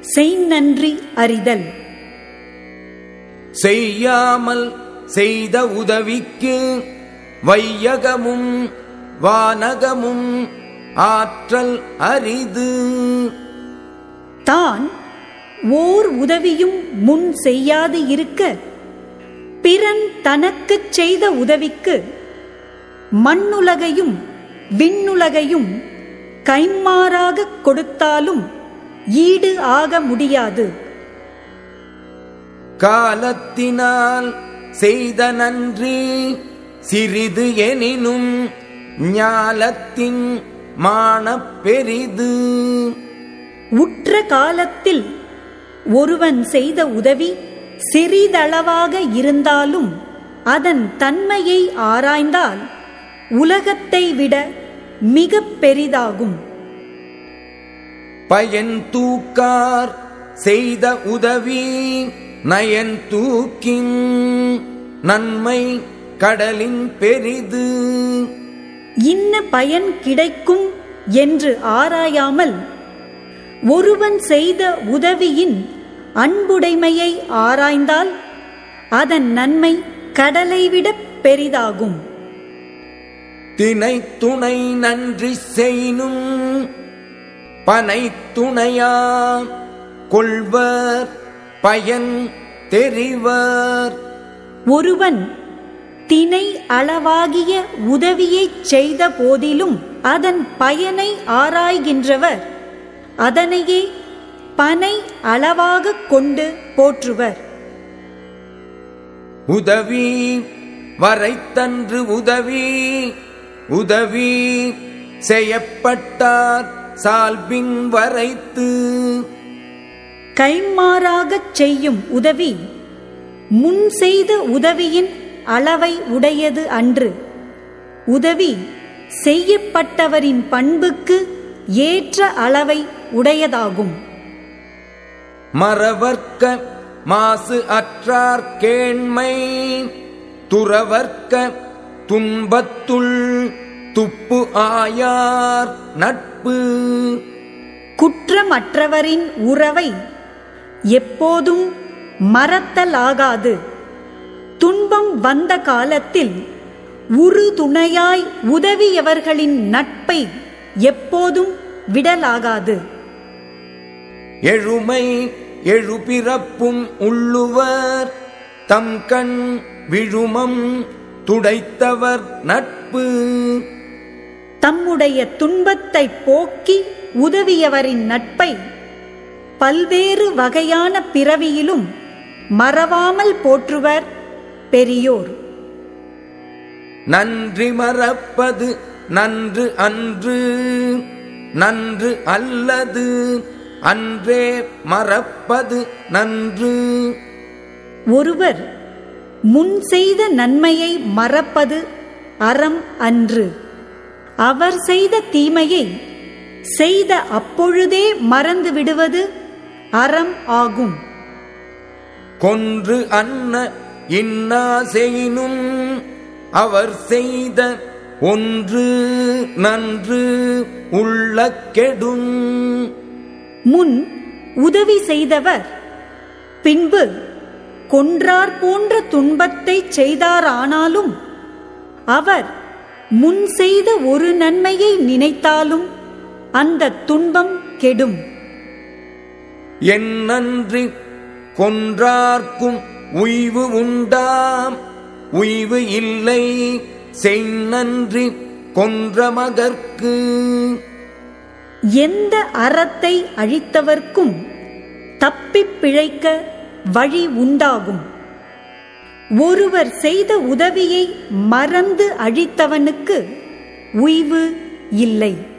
செய்நன்றி அறிதல். செய்யாமல் செய்த உதவிக்கு வையகமும் வானகமும் ஆற்றல் அரிது. தான் ஓர் உதவியும் முன் செய்யாது இருக்க பிறன் தனக்குச் செய்த உதவிக்கு மண்ணுலகையும் விண்ணுலகையும் கைமாறாகக் கொடுத்தாலும் ஈடு ஆக முடியாது. காலத்தினால் செய்த நன்றி சிறிது எனினும் ஞாலத்தின் மானப் பெரிது. உற்ற காலத்தில் ஒருவன் செய்த உதவி சிறிதளவாக இருந்தாலும் அதன் தன்மையை ஆராய்ந்தால் உலகத்தை விட மிகப் பெரிதாகும். பயன் தூக்கார் செய்த உதவி நயன் தூக்கின் நன்மை கடலின் பெரிது. இன்ன பயன் கிடைக்கும் என்று ஆராயாமல் ஒருவன் செய்த உதவியின் அன்புடைமையை ஆராய்ந்தால் அதன் நன்மை கடலை விடப் பெரிதாகும். தினை துணை நன்றி செய்னும். பனை துணையா கொள்வர் பயன் தெரிவர். ஒருவன் தினை அளவாகிய உதவியைச் செய்த போதிலும் அதன் பயனை ஆராய்கின்றவர். அதனையே பனை அளவாகக் கொண்டு போற்றுவர். உதவி வரைத்தன்று உதவி உதவி செய்யப்பட்டார். சால்பின் வரைத்து கைமாறாகச் செய்யும் உதவி முன் செய்த உதவியின் அளவை உடையது அன்று. உதவி செய்யப்பட்டவரின் பண்புக்கு ஏற்ற அளவை உடையதாகும். மறவர்க்க மாசு அற்றார் கேண்மை துறவர்க்க துன்பத்துள் துப்பு ஆயார் நட்பு குற்றமற்றவரின் உறவை எப்போதும் மறத்தலாகாது. துன்பம் வந்த காலத்தில் உறு துணையாய் உதவியவர்களின் நட்பை எப்போதும் விடலாகாது. எழுமை எழுபிறப்பும் உள்ளுவர். தம் கண் விழுமம் துடைத்தவர் நட்பு. தம்முடைய துன்பத்தை போக்கி உதவியவரின் நட்பை பல்வேறு வகையான பிறவியிலும் மறவாமல் போற்றுவர் பெரியோர். நன்றி மறப்பது நன்று அன்று நன்று அல்லது அன்றே மறப்பது நன்று. ஒருவர் முன் செய்த நன்மையை மறப்பது அறம் அன்று. அவர் செய்த தீமையை செய்த அப்பொழுதே மறந்து விடுவது அறம் ஆகும். கொன்று அன்ன இன்னா செய்னும் அவர் செய்த ஒன்று நன்று உள்ள கெடும். முன் உதவி செய்தவர் பின்பு கொன்றார் போன்ற துன்பத்தை செய்தாரானாலும் அவர் முன் செய்த ஒரு நன்மையை நினைத்தாலும் அந்த துன்பம் கெடும். என் நன்றி கொன்றார்க்கும் உய்வு உண்டாம். உய்வு இல்லை செய்நன்றி கொன்ற மகற்கு. எந்த அறத்தை அழித்தவர்க்கும் தப்பிப் பிழைக்க வழி உண்டாகும். ஒருவர் செய்த உதவியை மறந்து அழித்தவனுக்கு உய்வு இல்லை.